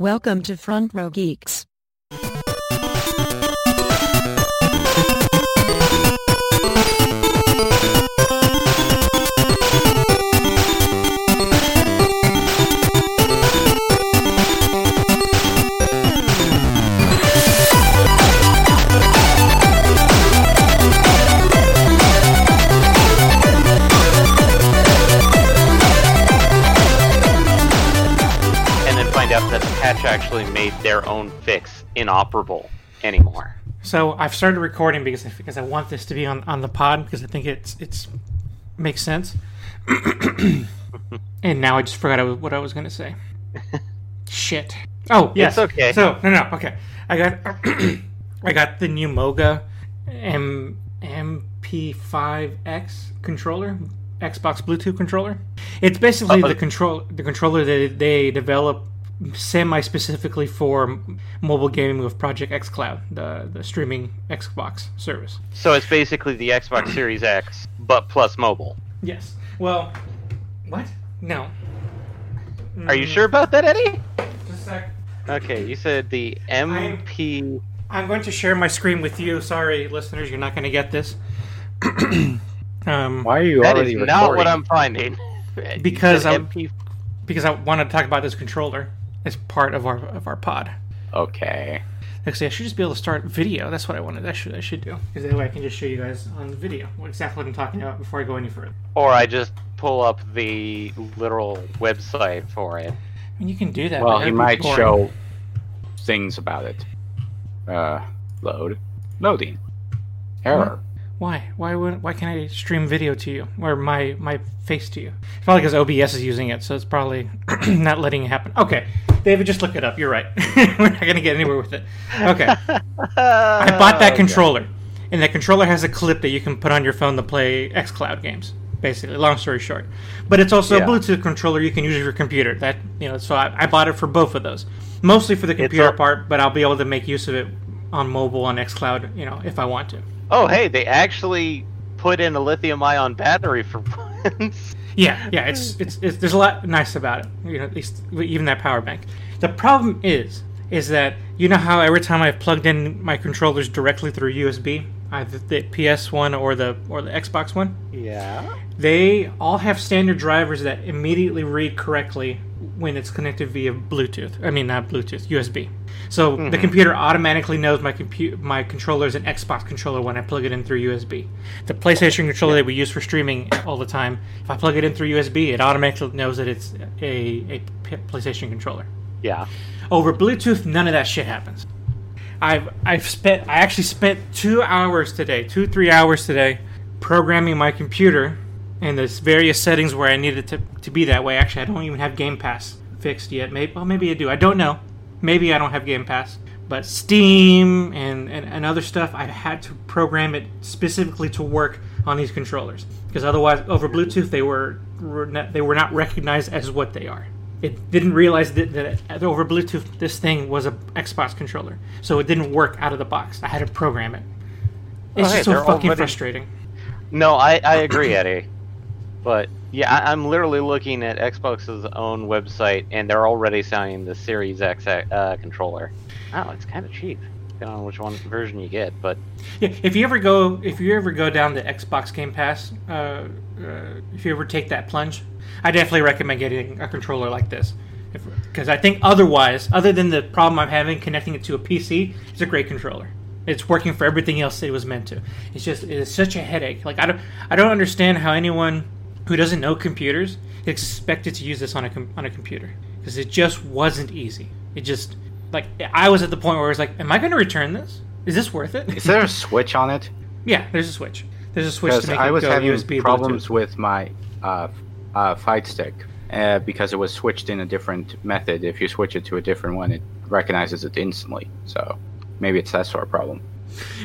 Welcome to Front Row Geeks. Out that the patch actually made their own fix inoperable anymore. So I've started recording because because I want this to be on, on the pod because I think it's it's makes sense. and now I just forgot what I was going to say. Shit. Oh yes. okay. So no no okay. I got I got the new Moga M MP5X controller, Xbox Bluetooth controller. It's basically Uh, the control the controller that they develop semi specifically for mobile gaming with Project X Cloud, the the streaming Xbox service. So it's basically the Xbox Series X, but plus mobile. Yes. Well, what? No. Are you sure about that, Eddie? Just a sec. Okay, you said the MP. I'm going to share my screen with you. Sorry, listeners, you're not going to get this. um, Why are you That already is not what? I'm finding. Because said I'm- MP. because I wanted to talk about this controller as part of our of our pod. Okay. Actually, I should just be able to start video. That's what I wanted. I should I should do because that way I can just show you guys on the video what exactly what I'm talking about before I go any further. Or I just pull up the literal website for it. I mean, you can do that. Well, he might boring. show things about it. Uh, load. Loading. Error. Why? Why would? Why can't I stream video to you or my my face to you? It's probably because OBS is using it, so it's probably not letting it happen. Okay, David, just look it up. You're right. We're not gonna get anywhere with it. Okay, I bought that controller, and that controller has a clip that you can put on your phone to play XCloud games. Basically, long story short, but it's also Yeah. a Bluetooth controller you can use with your computer. That you know, so I, I bought it for both of those, mostly for the computer a- part, but I'll be able to make use of it on mobile on XCloud, you know, if I want to. Oh, hey, they actually put in a lithium-ion battery for once. Yeah, yeah, it's, it's it's there's a lot nice about it. You know, at least even that power bank. The problem is, is that you know how every time I've plugged in my controllers directly through USB, either the PS one or the or the Xbox one, yeah. they all have standard drivers that immediately read correctly when it's connected via Bluetooth. I mean, not Bluetooth, USB. So the mm-hmm. computer automatically knows my compu- my controller is an Xbox controller when I plug it in through USB. The PlayStation controller that we use for streaming all the time, if I plug it in through USB, it automatically knows that it's a PlayStation controller. Yeah. Over Bluetooth, none of that shit happens. I've I've spent I actually spent two hours today, two three hours today, programming my computer in this various settings where I needed to to be that way. Actually, I don't even have Game Pass fixed yet. Maybe well, maybe I do. I don't know. Maybe I don't have Game Pass. But Steam and, and, and other stuff, I had to program it specifically to work on these controllers because otherwise, over Bluetooth, they were, were not, they were not recognized as what they are. It didn't realize that, that over Bluetooth, this thing was a Xbox controller, so it didn't work out of the box. I had to program it. It's Oh, hey, just so fucking already- frustrating. No, I, I agree, Eddie. But yeah, I, I'm literally looking at Xbox's own website, and they're already selling the Series X uh, controller. Oh, it's kind of cheap, depending on which one version you get. But Yeah, if you ever go, if you ever go down to Xbox Game Pass, uh, uh, if you ever take that plunge, I definitely recommend getting a controller like this, because I think otherwise, other than the problem I'm having connecting it to a PC, it's a great controller. It's working for everything else it was meant to. It's just it is such a headache. Like I don't, I don't understand how anyone who doesn't know computers expected to use this on a com- on a computer because it just wasn't easy. It just like I was at the point where I was like, "Am I going to return this? Is this worth it?" Is there a switch on it? Yeah, there's a switch. There's a switch to make I it was go having USB problems Bluetooth. with my uh, uh, fight stick uh, because it was switched in a different method. If you switch it to a different one, it recognizes it instantly. So maybe it's that sort of problem.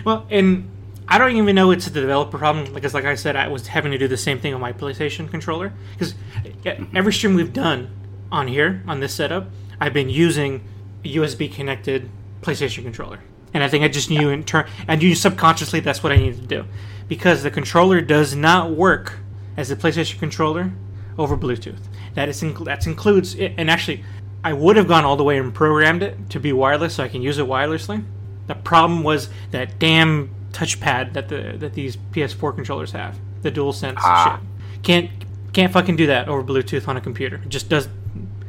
Well, and I don't even know it's a developer problem because, like I said, I was having to do the same thing on my PlayStation controller. Because every stream we've done on here on this setup, I've been using a USB connected PlayStation controller, and I think I just knew in turn, I knew subconsciously that's what I needed to do, because the controller does not work as a PlayStation controller over Bluetooth. That is inc- that includes it, and actually, I would have gone all the way and programmed it to be wireless so I can use it wirelessly. The problem was that damn touchpad that the that these PS4 controllers have, the DualSense Ah. shit. Can't can't fucking do that over Bluetooth on a computer. It just does.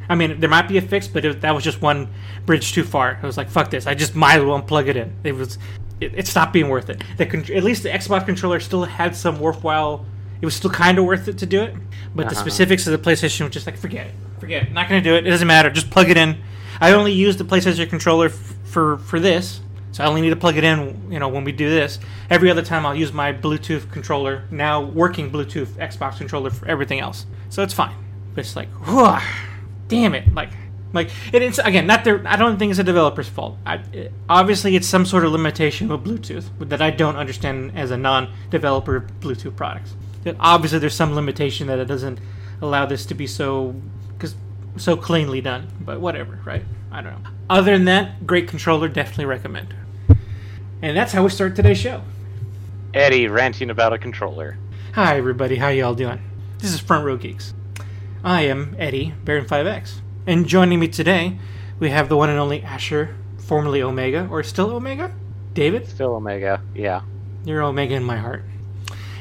I mean, there might be a fix, but it, that was just one bridge too far. I was like, "Fuck this!" I just might as well plug it in. It was, it, it stopped being worth it. The at least the Xbox controller still had some worthwhile. It was still kind of worth it to do it, but the Uh-huh. specifics of the PlayStation was just like, forget it, forget it. Not gonna do it. It doesn't matter. Just plug it in. I only use the PlayStation controller f- for for this, so I only need to plug it in. You know, when we do this, every other time I'll use my Bluetooth controller, now working Bluetooth Xbox controller for everything else. So it's fine. But it's like, damn it, like. Like it- it's again, not their. I don't think it's a developer's fault. I, it- obviously, it's some sort of limitation with Bluetooth that I don't understand as a non-developer of Bluetooth products. That obviously, there's some limitation that it doesn't allow this to be so because so cleanly done. But whatever, right? I don't know. Other than that, great controller. Definitely recommend. And that's how we start today's show. Eddie ranting about a controller. Hi, everybody. How y'all doing? This is Front Row Geeks. I am Eddie Baron 5X, and joining me today, we have the one and only Asher, formerly Omega, or still Omega. David, Still Omega. Yeah. you're Omega in my heart.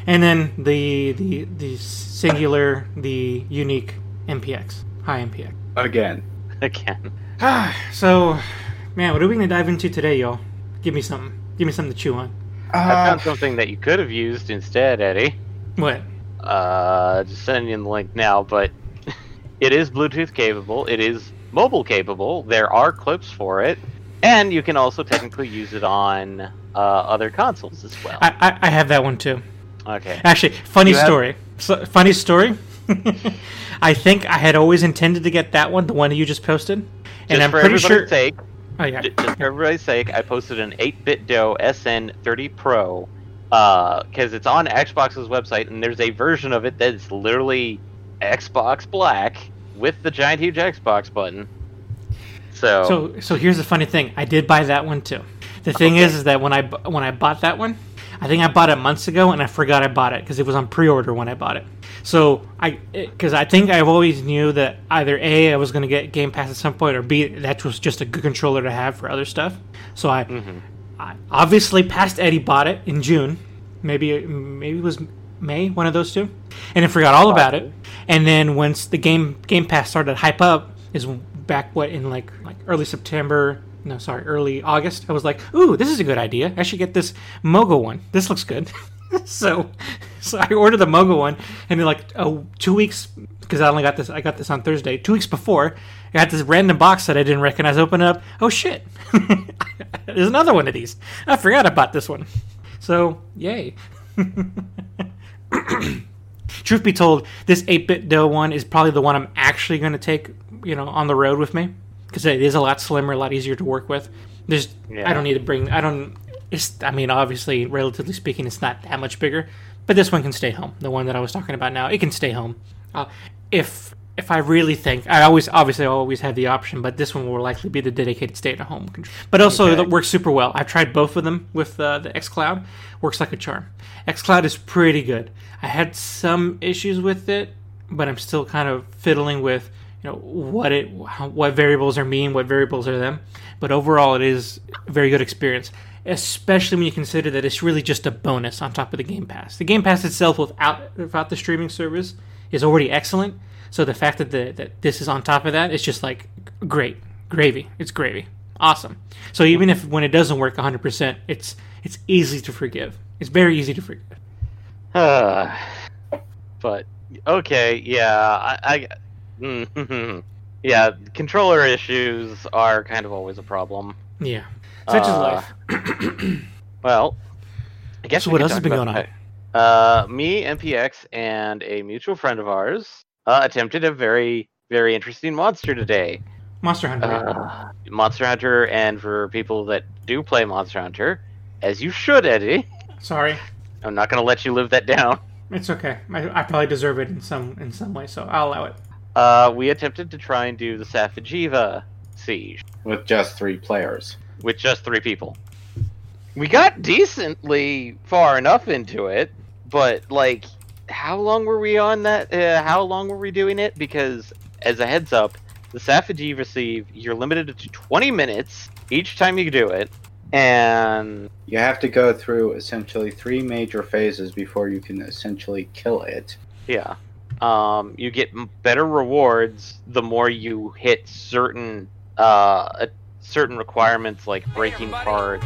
And then the the the singular, the unique MPX. Hi, MPX. Again. Again. Ah, so, man, what are we gonna dive into today, y'all? Give me something. Give me something to chew on. I Uh, found something that you could have used instead, Eddie. What? Uh, just sending you the link now, but it is Bluetooth capable. It is mobile capable. There are clips for it, and you can also technically use it on uh, other consoles as well. I, I I have that one too. okay. Actually, funny You have- story. So, funny story. I think I had always intended to get that one, the one that you just posted, and I'm for pretty everybody's sure. sake, Oh yeah. just for everybody's sake, I posted an 8BitDo SN30 Pro uh, because it's on Xbox's website, and there's a version of it that's literally Xbox Black with the giant huge Xbox button. So, So so here's the funny thing. I did buy that one too. The thing Okay. is, is that when I when I bought that one, I think I bought it months ago, and I forgot I bought it because it was on pre-order when I bought it. So I because I think I've always knew that either a I was going to get Game Pass at some point, or b that was just a good controller to have for other stuff. So I, Mhm. I obviously past Eddie bought it in June, maybe maybe it was May, one of those two, and then forgot all about it. And then once the game Game Pass started hype up, is back what in like like early September. No, sorry, early August. I was like, "Ooh, this is a good idea. I should get this Mogo one. This looks good." so, so I ordered the Mogo one, and then like oh, two weeks because I only got this. I got this on Thursday. Two weeks before, I got this random box that I didn't recognize. Open up. Oh shit! There's another one of these. I forgot about this one. So yay. Truth be told, this 8BitDo one is probably the one I'm actually going to take, you know, on the road with me because it is a lot slimmer, a lot easier to work with. There's, Yeah. I don't need to bring, I don't. It's, I mean, obviously, relatively speaking, it's not that much bigger, but this one can stay home. The one that I was talking about now, it can stay home. Uh, if if I really think, I always obviously I always have the option, but this one will likely be the dedicated stay-at-home control. But also, Okay. it works super well. I've tried both of them with uh, the XCloud. Works like a charm. XCloud is pretty good. I had some issues with it, but I'm still kind of fiddling with you know what it what variables are mean, what variables are them. But overall, it is a very good experience, especially when you consider that it's really just a bonus on top of the Game Pass. The Game Pass itself, without without the streaming service, is already excellent. So the fact that the, that this is on top of that, it's just like great gravy. It's gravy, awesome. So even if when it doesn't work 100%, it's it's easy to forgive. It's very easy to forgive. Uh, but okay, yeah, I, I yeah, controller issues are kind of always a problem. Yeah, such is Uh, life. Well, I guess So what else has been going on? Uh, me, MPX, and a mutual friend of ours uh, attempted a very, very interesting monster today. Monster Hunter. Uh, Monster Hunter, and for people that do play Monster Hunter, as you should, Eddie. Sorry, I'm not going to let you live that down. it's okay. I, I probably deserve it in some in some way, so I'll allow it. Uh, we attempted to try and do the Safi'jiiva siege with just three players. with just three people. We got decently far enough into it, but like how long were we on that? Uh, how long were we doing it? Because as a heads up, the Sapphire siege you're limited to 20 minutes each time you do it, and You have to go through essentially three major phases before you can essentially kill it. yeah, um, you get better rewards the more you hit certain uh, certain requirements like breaking parts,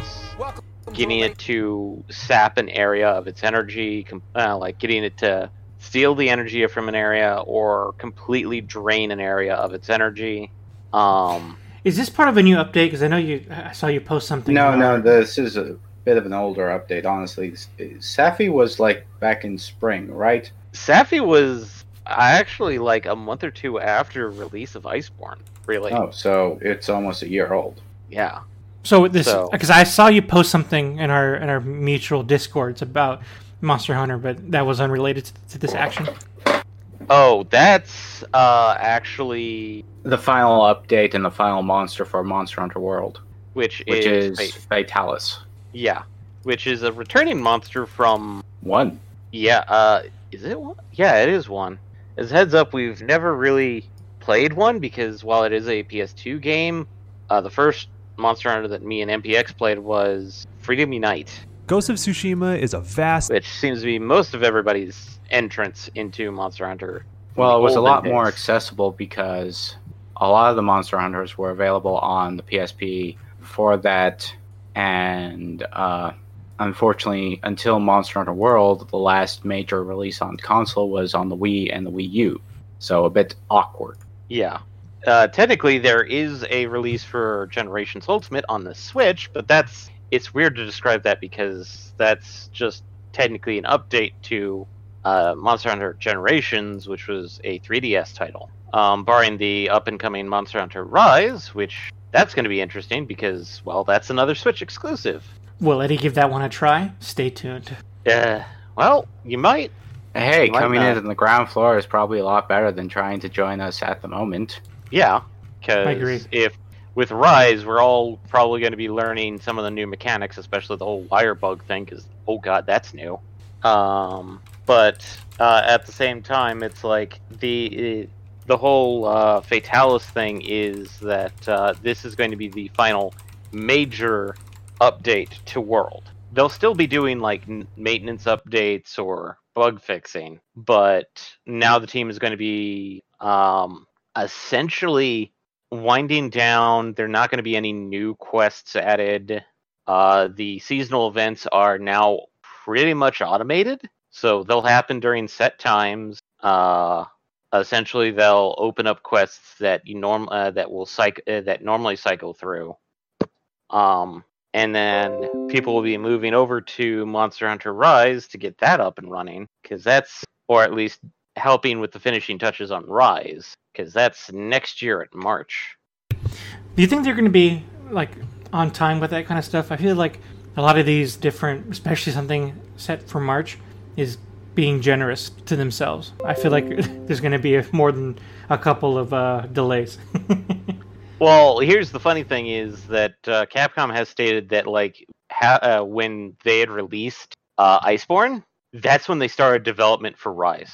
getting it to sap an area of its energy, com- uh, like getting it to steal the energy from an area or completely drain an area of its energy. Um, Is this part of a new update? Because I know you. I saw you post something. No, about- no, this is a bit of an older update, honestly. Safi was like back in spring, right? Safi was actually like a month or two after release of Iceborne. Really? Oh, so it's almost a year old. Yeah. So this So- because I saw you post something in our in our mutual discords about Monster Hunter, but that was unrelated to, to this action. Oh, that's uh actually The final update and the final monster for Monster Hunter World, which, which is, is Fatalis. yeah, which is a returning monster from One. yeah. Uh, is it one? Yeah, it is one. As heads up, we've never really played one because while it is a PS2 game, uh, the first Monster Hunter that me and MPX played was Freedom Unite. Ghost of Tsushima is a vast which seems to be most of everybody's entrance into Monster Hunter. Well, it was a olden lot more accessible because a lot of the Monster Hunters were available on the PSP for that, and uh, unfortunately, until Monster Hunter World, the last major release on console was on the Wii and the Wii U, so a bit awkward. Yeah. Uh, technically, there is a release for Generations Ultimate on the Switch, but that's it's weird to describe that because that's just technically an update to uh, Monster Hunter Generations, which was a 3DS title. Um, barring the up and coming Monster Hunter Rise, which that's going to be interesting because well, that's another Switch exclusive. Will Eddie give that one a try? Stay tuned. Uh, well, you might. Hey, Why coming not? in on the ground floor is probably a lot better than trying to join us at the moment. Yeah, I agree. because if with Rise, we're all probably going to be learning some of the new mechanics, especially the whole wire bug thing. Because oh god, that's new. Um, but uh, at the same time, it's like the the whole uh, Fatalis thing is that uh, this is going to be the final major update to World. They'll still be doing like maintenance updates or bug fixing, but now the team is going to be um, essentially winding down. There are not going to be any new quests added. Uh, the seasonal events are now pretty much automated, so they'll happen during set times. Uh, essentially, they'll open up quests that you norm uh, that will cycle uh, that normally cycle through. Um, and then people will be moving over to Monster Hunter Rise to get that up and running because that's, or at least helping with the finishing touches on Rise because that's next year at March. Do you think they're going to be like on time with that kind of stuff? I feel like a lot of these different, especially something set for March, is being generous to themselves. I feel like there's going to be more than a couple of uh, delays. Well, here's the funny thing is that uh, Capcom has stated that like ha- uh, when they had released uh, Iceborne, that's when they started development for Rise.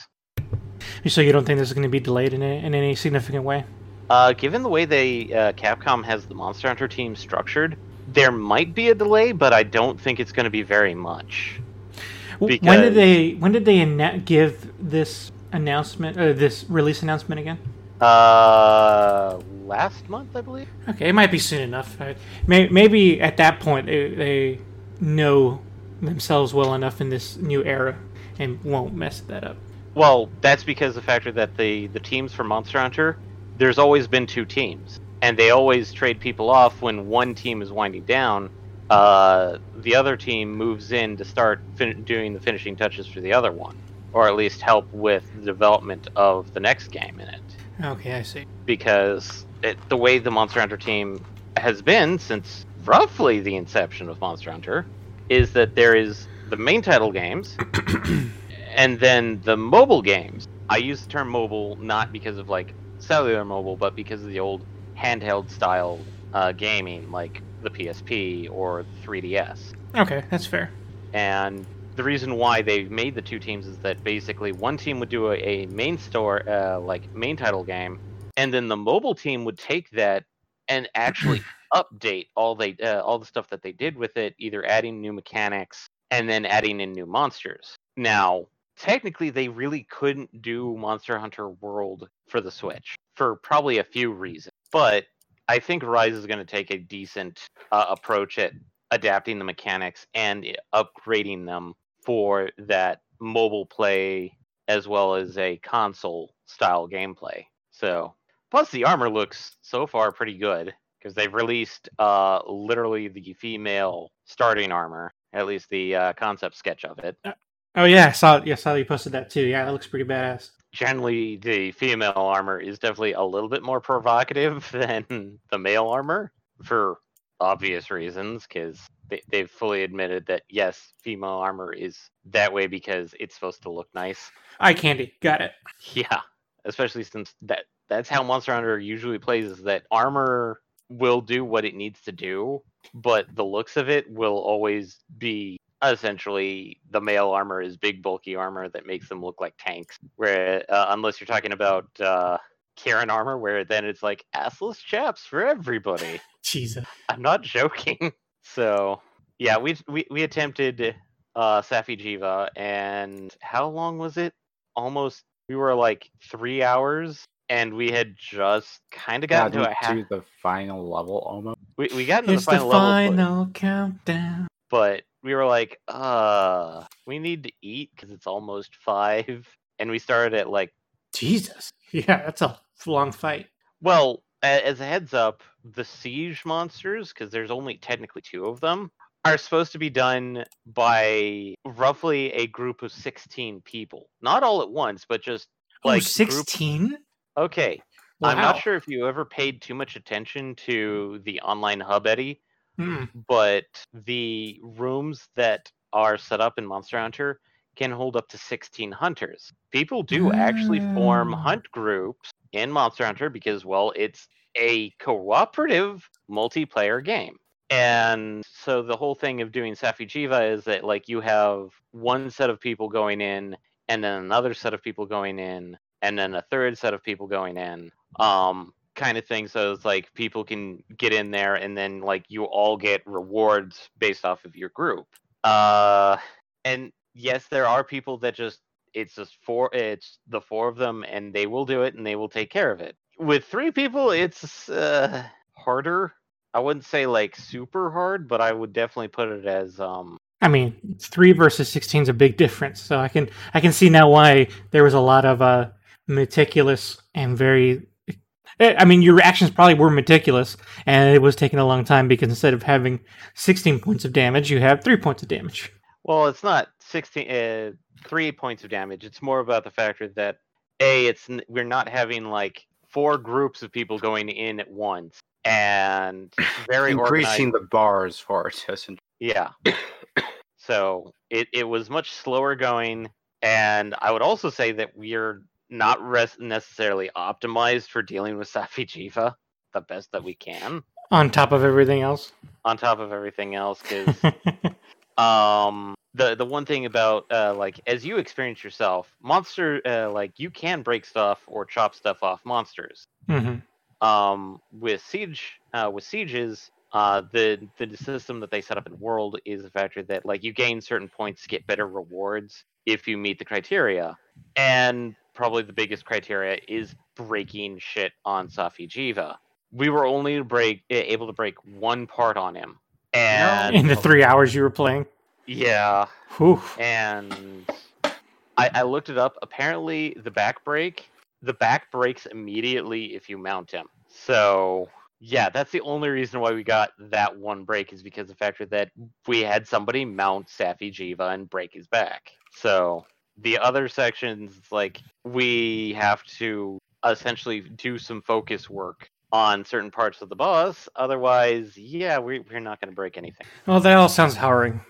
so you don't think this is going to be delayed in, a, in any significant way? Uh, given the way they uh, Capcom has the Monster Hunter team structured, there might be a delay, but I don't think it's going to be very much. W- When did they when did they anna- give this announcement uh, this release announcement again? Uh, last month, I believe. Okay, it might be soon enough. Maybe at that point they, they know themselves well enough in this new era and won't mess that up. Well, that's because the factor that the the teams for Monster Hunter, there's always been two teams, and they always trade people off when one team is winding down. Uh, the other team moves in to start fin- doing the finishing touches for the other one, or at least help with the development of the next game in it. Okay, I see. Because it, the way the Monster Hunter team has been since roughly the inception of Monster Hunter is that there is the main title games and then the mobile games. I use the term mobile not because of like cellular mobile, but because of the old handheld style uh, gaming like the PSP or the 3DS. Okay, that's fair. And the reason why they made the two teams is that basically one team would do a, a main store, uh, like main title game, and then the mobile team would take that and actually update all they uh, all the stuff that they did with it, either adding new mechanics and then adding in new monsters. Now, technically, they really couldn't do Monster Hunter World for the Switch for probably a few reasons, but I think Rise is going to take a decent uh, approach at adapting the mechanics and upgrading them for that mobile play as well as a console style gameplay. So, plus the armor looks so far pretty good because they've released uh, literally the female starting armor, at least the uh, concept sketch of it. Oh yeah, I saw. Yeah, I saw you posted that too. Yeah, that looks pretty badass. Generally, the female armor is definitely a little bit more provocative than the male armor for obvious reasons, because they, they've fully admitted that yes, female armor is that way because it's supposed to look nice. Eye candy. Got it. Yeah, especially since that that's how Monster Hunter usually plays is that armor will do what it needs to do, but the looks of it will always be essentially the male armor is big bulky armor that makes them look like tanks. Where uh, unless you're talking about uh, Kirin armor, where then it's like assless chaps for everybody. Jesus. I'm not joking. So yeah, we we we attempted uh Safi'jiiva, and how long was it? Almost. We were like three hours, and we had just kind of gotten Got to a half. into the final level almost. We we got into It's the the final level, but- final countdown. but we were like, uh, we need to eat because it's almost five, and we started at like, Jesus. Yeah, that's a long fight. well, as a heads up, the siege monsters, because there's only technically two of them, are supposed to be done by roughly a group of 16 people. Not all at once, but just oh, like group- 16? Okay, I'm not sure if you ever paid too much attention to the online hub, Eddie, Hmm. but the rooms that are set up in Monster Hunter can hold up to 16 hunters. People do actually form Ah. hunt groups in Monster Hunter because, well, it's a cooperative multiplayer game. And so the whole thing of doing Safi'jiiva is that like you have one set of people going in and then another set of people going in and then a third set of people going in. Um kind of thing so it's like people can get in there and then like you all get rewards based off of your group. Uh and yes there are people that just it's just four it's the four of them and they will do it and they will take care of it. With three people it's uh harder. I wouldn't say like super hard, but I would definitely put it as um I mean, three versus sixteen is a big difference. So I can I can see now why there was a lot of uh, meticulous and very. eh, I mean, your actions probably were meticulous, and it was taking a long time because instead of having sixteen points of damage, you have three points of damage. Well, it's not 16 uh, 3 points of damage. It's more about the factor that a it's we're not having like four groups of people going in at once and very Increasing organized. the bars for it. essentially. Yeah. so it, it was much slower going. And I would also say that we're not res- necessarily optimized for dealing with Safi'jiiva the best that we can On top of everything else. on top of everything else because um the the one thing about uh like as you experience yourself monster uh, like you can break stuff or chop stuff off monsters. Hmm um with siege uh with sieges uh the the system that they set up in world is the factor that like you gain certain points to get better rewards if you meet the criteria. And probably the biggest criteria is breaking shit on Safi'jiiva. We were only to break able to break one part on him. And In the three hours you were playing. Yeah Whew. and I, I looked it up. Apparently, the back break, the back breaks immediately if you mount him. So yeah, that's the only reason why we got that one break is because of the factor that we had somebody mount Safi'jiiva and break his back. So the other sections, like we have to essentially do some focus work on certain parts of the boss. Otherwise, yeah, we, we're not going to break anything. Well, that all sounds harrowing.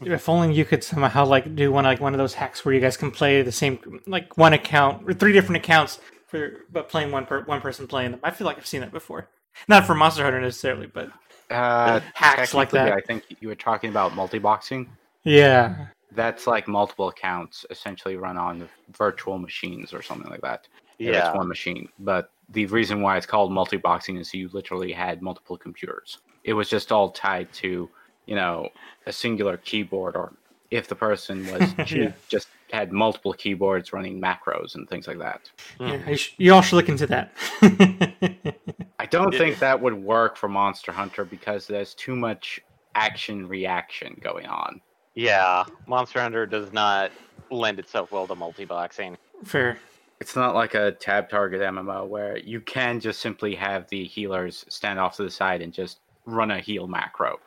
If only you could somehow like do one like one of those hacks where you guys can play the same like one account or three different accounts for but playing one per one person playing them. I feel like I've seen that before. Not for Monster Hunter necessarily, but Uh, Hacks like that. I think you were talking about multi-boxing. Yeah. That's like multiple accounts essentially run on virtual machines or something like that. Yeah, Yeah. it's one machine. But the reason why it's called multi-boxing is you literally had multiple computers. It was just all tied to, you know, a singular keyboard, or if the person was Yeah. just had multiple keyboards running macros and things like that. Hmm. yeah you, sh- you all should look into that. I don't Yeah. think that would work for Monster Hunter because there's too much action reaction going on. Yeah, Monster Hunter does not lend itself well to multi-boxing. Fair. It's not like a tab target MMO where you can just simply have the healers stand off to the side and just run a heal macro.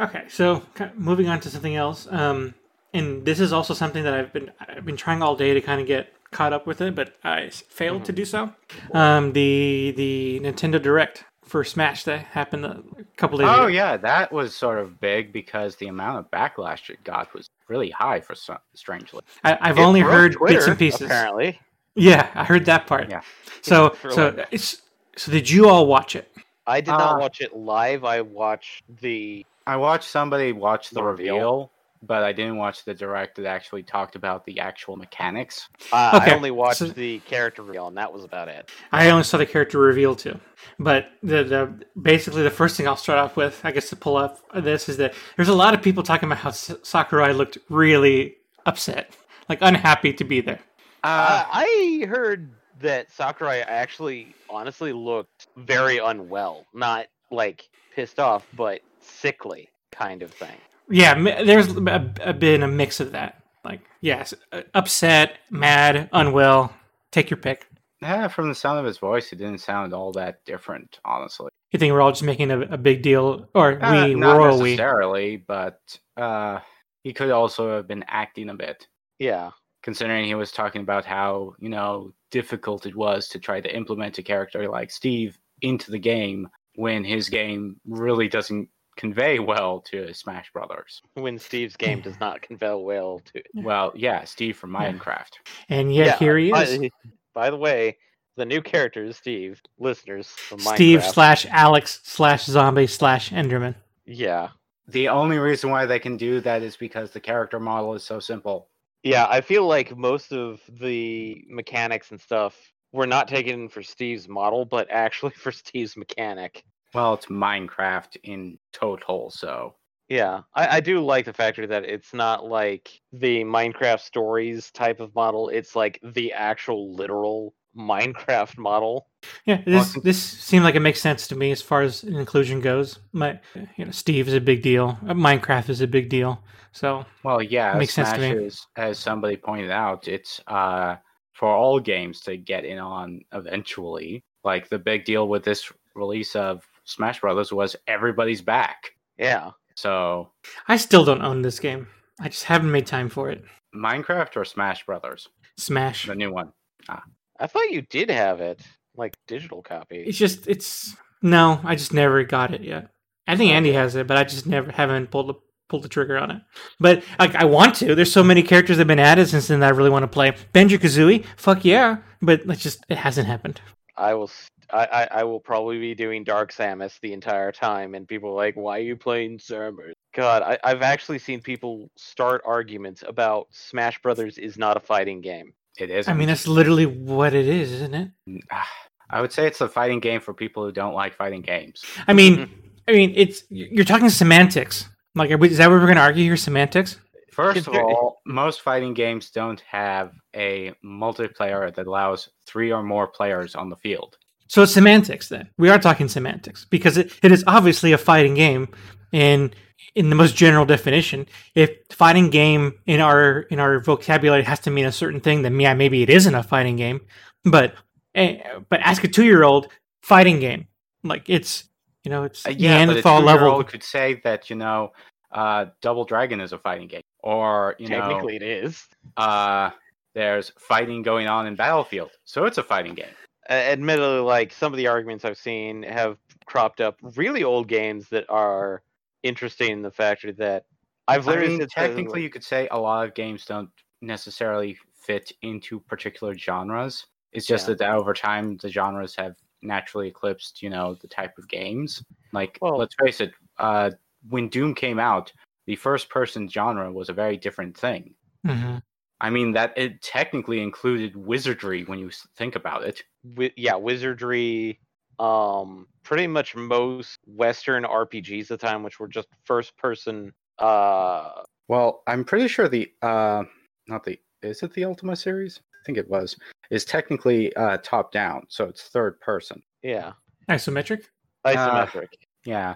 Okay, so moving on to something else. Um, and this is also something that I've been I've been trying all day to kind of get caught up with it, but I failed to do so. Um, the the Nintendo Direct for Smash that happened a couple days Oh ago. yeah, that was sort of big because the amount of backlash it got was really high for some, strangely. I, I've It only heard Twitter, bits and pieces. Apparently, Yeah, I heard that part. Yeah. So so it's so did you all watch it? I did not Uh, watch it live. I watched the. I watched somebody watch the The reveal? reveal, but I didn't watch the direct that actually talked about the actual mechanics. Uh, Okay, I only watched so- the character reveal, and that was about it. I only saw the character reveal too. But the, the basically the first thing I'll start off with, I guess to pull up this is that there's a lot of people talking about how S- Sakurai looked really upset, like unhappy to be there. Uh, I heard that Sakurai actually, honestly, looked very unwell. Not like pissed off, but sickly kind of thing. Yeah, mi- there's a, a, been a mix of that. Like yes, uh, upset, mad, unwell. Take your pick. yeah, from the sound of his voice, it didn't sound all that different, honestly. You think we're all just making a, a big deal, or Uh, we, not royal we? necessarily, but uh, he could also have been acting a bit, Yeah. considering he was talking about how you know difficult it was to try to implement a character like Steve into the game when his game really doesn't convey well to Smash Brothers. When Steve's game does not convey well to. Well, yeah, Steve from Minecraft. And yet here he by- is, By, the way, the new character is Steve. Listeners from Steve Minecraft. slash Alex slash Zombie slash Enderman. Yeah. The only reason why they can do that is because the character model is so simple. Yeah, I feel like most of the mechanics and stuff were not taken for Steve's model, but actually for Steve's mechanic. Well, it's Minecraft in total, so Yeah, I, I do like the fact that it's not like the Minecraft stories type of model. It's like the actual literal Minecraft model. Yeah, this this seemed like it makes sense to me as far as inclusion goes. My, you know, Steve is a big deal. Uh, Minecraft is a big deal. So Well, yeah, Makes sense to me. is, as somebody pointed out, it's uh, for all games to get in on eventually. Like the big deal with this release of Smash Brothers was everybody's back. Yeah. So I still don't own this game. I just haven't made time for it. Minecraft or Smash Brothers, Smash. the new one. Ah. I thought you did have it, like digital copy. It's just it's no. I just never got it yet. I think Andy has it, but I just never haven't pulled the pulled the trigger on it. But like I want to. There's so many characters that have been added since then that I really want to play. Banjo-Kazooie, fuck yeah. But it's just it hasn't happened. I will. S- I, I, I will probably be doing Dark Samus the entire time, and people are like, "Why are you playing Samus?" God, I, I've actually seen people start arguments about Smash Brothers is not a fighting game. It is. I mean, that's literally what it is, isn't it? Ah, I would say it's a fighting game for people who don't like fighting games. I mean, I mean, it's you're talking semantics. Like, we, is that what we're going to argue here? Semantics? First of all, most fighting games don't have a multiplayer that allows three or more players on the field. So it's semantics then. We are talking semantics because it, it is obviously a fighting game in in the most general definition. If fighting game in our in our vocabulary has to mean a certain thing, then yeah, maybe it isn't a fighting game. But eh, but ask a two year old fighting game. Like it's you know, it's Uh, yeah, but a Neanderthal level. two-year-old could say that you know, uh, Double Dragon is a fighting game, or you know, Technically, it is. uh, there's fighting going on in Battlefield, so it's a fighting game. Uh, admittedly, like some of the arguments I've seen have cropped up really old games that are interesting in the fact that I've I mean, technically, you could say a lot of games don't necessarily fit into particular genres. It's just Yeah. that over time, the genres have naturally eclipsed, you know, the type of games. Like, Well- let's face it, uh, when Doom came out, the first person genre was a very different thing. hmm I mean, that it technically included wizardry when you think about it. wi- yeah, wizardry, um, pretty much most Western RPGs at the time, which were just first person. Uh, Well, I'm pretty sure the uh not the is it the Ultima series? I think it was. Is technically uh top down, so it's third person. yeah, Isometric. isometric. Yeah.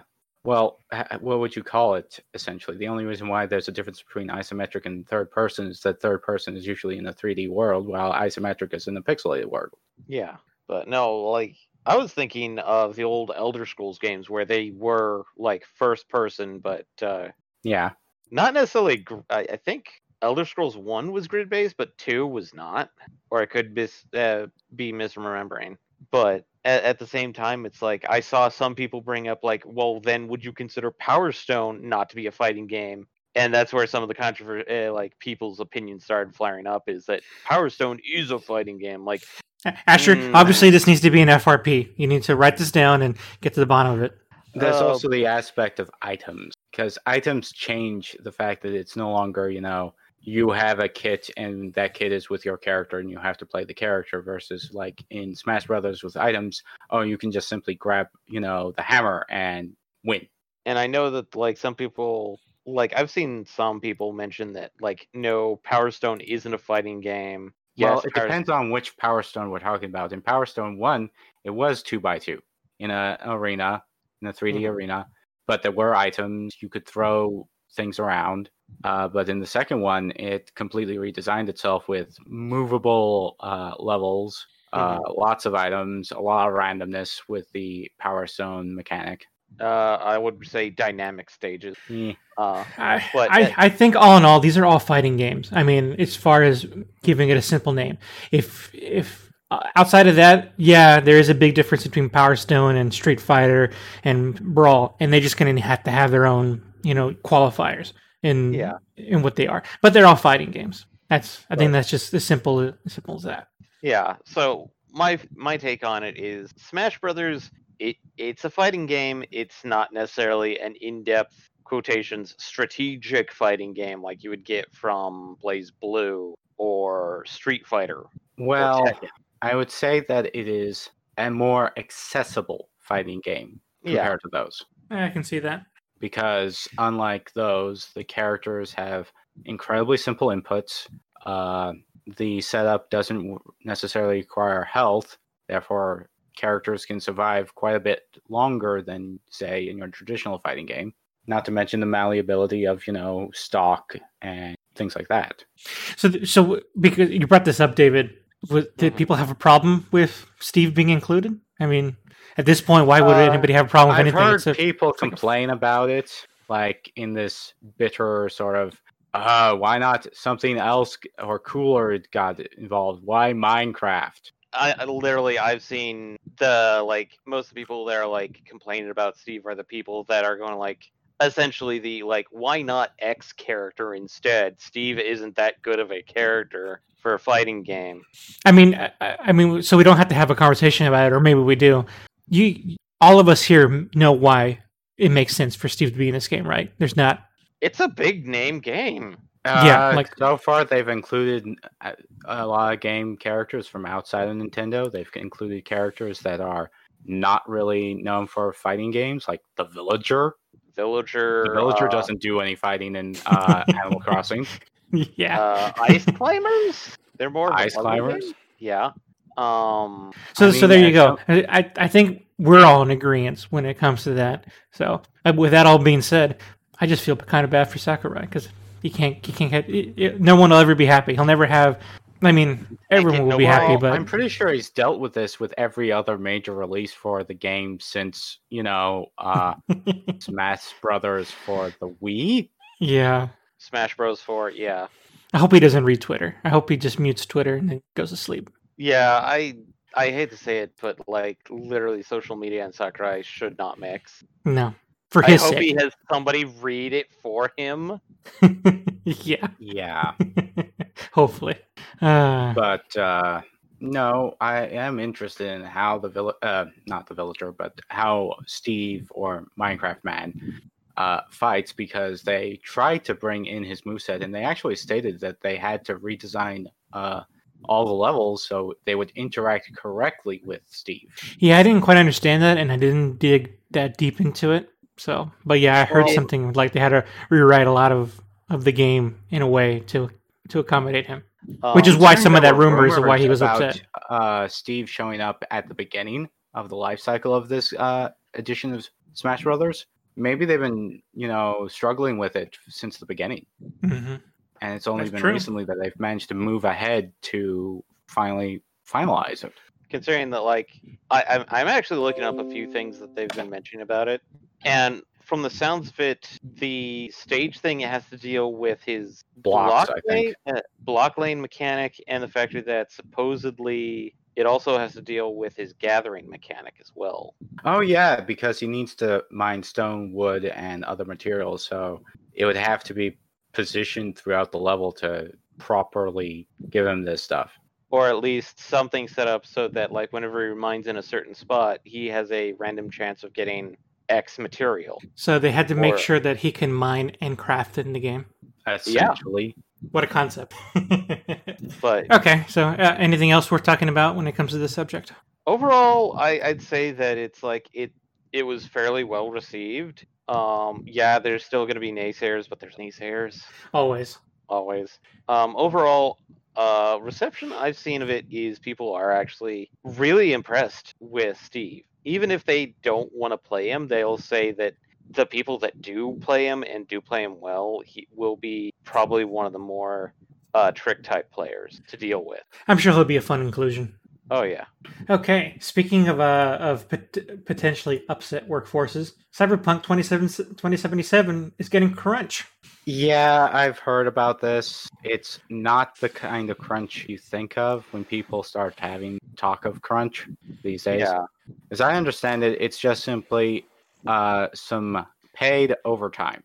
Well, what would you call it essentially? The only reason why there's a difference between isometric and third person is that third person is usually in a 3D world while isometric is in a pixelated world. Yeah, but no, like I was thinking of the old Elder Scrolls games where they were like first person, but uh, Yeah. not necessarily. gr- I, I think Elder Scrolls One was grid based, but Two was not, or I could mis uh, be misremembering. But at, at the same time, it's like I saw some people bring up like, well, then would you consider Power Stone not to be a fighting game? And that's where some of the controversy, uh, like people's opinions started flaring up, is that Power Stone is a fighting game. Like, A- Asher, Mm. obviously this needs to be an FRP. You need to write this down and get to the bottom of it. There's Uh, also the aspect of items because items change the fact that it's no longer, you know, you have a kit and that kit is with your character and you have to play the character versus like in Smash Brothers with items, oh, you can just simply grab, you know, the hammer and win. and I know that like some people like I've seen some people mention that like no Power Stone isn't a fighting game. well, Yes, it Power- depends on which Power Stone we're talking about. In Power Stone 1, it was 2 by 2 in a arena, in a 3D Mhm. arena, but there were items you could throw things around. Uh, but in the second one, it completely redesigned itself with movable uh, levels, uh, lots of items, a lot of randomness with the Power Stone mechanic. Uh, I would say dynamic stages. Uh, I, But, I, I think all in all, these are all fighting games. I mean, as far as giving it a simple name, if if uh, outside of that, yeah, there is a big difference between Power Stone and Street Fighter and Brawl, and they just kind of have to have their own, you know, qualifiers in Yeah. in what they are. But they're all fighting games. That's I think that's just as simple as simple as that. yeah. So my my take on it is Smash Brothers. It it's a fighting game. It's not necessarily an in depth quotations strategic fighting game like you would get from BlazBlue or Street Fighter. Well, I would say that it is a more accessible fighting game yeah. compared to those. I can see that. Because unlike those, the characters have incredibly simple inputs. Uh, the setup doesn't necessarily require health, therefore, characters can survive quite a bit longer than, say, in your traditional fighting game. Not to mention the malleability of, you know, stock and things like that. So, th- so because you brought this up, David, was, did Mhm. people have a problem with Steve being included? I mean, at this point, why would Uh, anybody have a problem with I've anything? heard except- people complain about it, like in this bitter sort of, uh, why not something else or cooler got involved? Why Minecraft? I, I literally I've seen the like most of the people that are like complaining about Steve are the people that are going to like essentially the like why not X character instead? Steve isn't that good of a character for a fighting game. I mean, I, I I mean, so we don't have to have a conversation about it, or maybe we do. You, all of us here know why it makes sense for Steve to be in this game, right? There's not. It's a big name game. Yeah, Uh, like- so far they've included a, a lot of game characters from outside of Nintendo. They've included characters that are not really known for fighting games, like the Villager. Villager. The Villager uh, doesn't do any fighting in uh, Animal Crossing. Yeah. Uh, ice climbers. They're more Ice climbers. game? Yeah. Um. So, I so there you go. I, I- I think we're all in agreement when it comes to that. So, uh, with that all being said, I just feel kind of bad for Sakurai because he can't, he can't get. It, it- no one will ever be happy. He'll never have. I mean, everyone will be one- happy, but I'm pretty sure he's dealt with this with every other major release for the game since you know uh, Smash Brothers for the Wii. yeah. Smash Bros. Four. Yeah. I hope he doesn't read Twitter. I hope he just mutes Twitter and then goes to sleep. Yeah, I I hate to say it, but like literally, social media and Sakurai should not mix. No, for I his hope he has somebody read it for him. yeah. Yeah. Hopefully. Uh, but uh no i am interested in how the vill- uh not the villager but how steve or minecraft man uh, fights because they tried to bring in his moveset and they actually stated that they had to redesign uh, all the levels so they would interact correctly with Steve. Yeah, I didn't quite understand that, and I didn't dig that deep into it. So, but yeah, I heard Well- something like they had to rewrite a lot of of the game in a way to to accommodate him, which is Um, why some of that rumors of why he was about, upset. Uh, Steve showing up at the beginning of the life cycle of this uh, edition of Smash Brothers. Maybe they've been, you know, struggling with it since the beginning, hmm and it's only That's been true. recently that they've managed to move ahead to finally finalize it. considering that like I, I'm, I'm actually looking up a few things that they've been mentioning about it and from the sounds of it the stage thing has to deal with his Blocks, block lane, uh, block lane mechanic and the fact that supposedly it also has to deal with his gathering mechanic as well Oh yeah, because he needs to mine stone, wood, and other materials, so it would have to be positioned throughout the level to properly give him this stuff. or at least something set up so that like whenever he mines in a certain spot he has a random chance of getting x material So they had to make Or- sure that he can mine and craft in the game. Essentially, What a concept! but okay, so uh, anything else worth talking about when it comes to this subject? overall I, i'd say that it's like it it was fairly well received um yeah there's still going to be naysayers but there's naysayers Always. always um overall uh reception i've seen of it is people are actually really impressed with steve even if they don't want to play him they'll say that the people that do play him and do play him well he will be probably one of the more uh trick type players to deal with I'm sure he'll be a fun inclusion. Oh yeah Okay, speaking of uh, of pot- potentially upset workforces, Cyberpunk 27, 2077 is getting crunch. yeah, I've heard about this. It's not the kind of crunch you think of when people start having talk of crunch these days. yeah As I understand it, it's just simply uh, some paid overtime.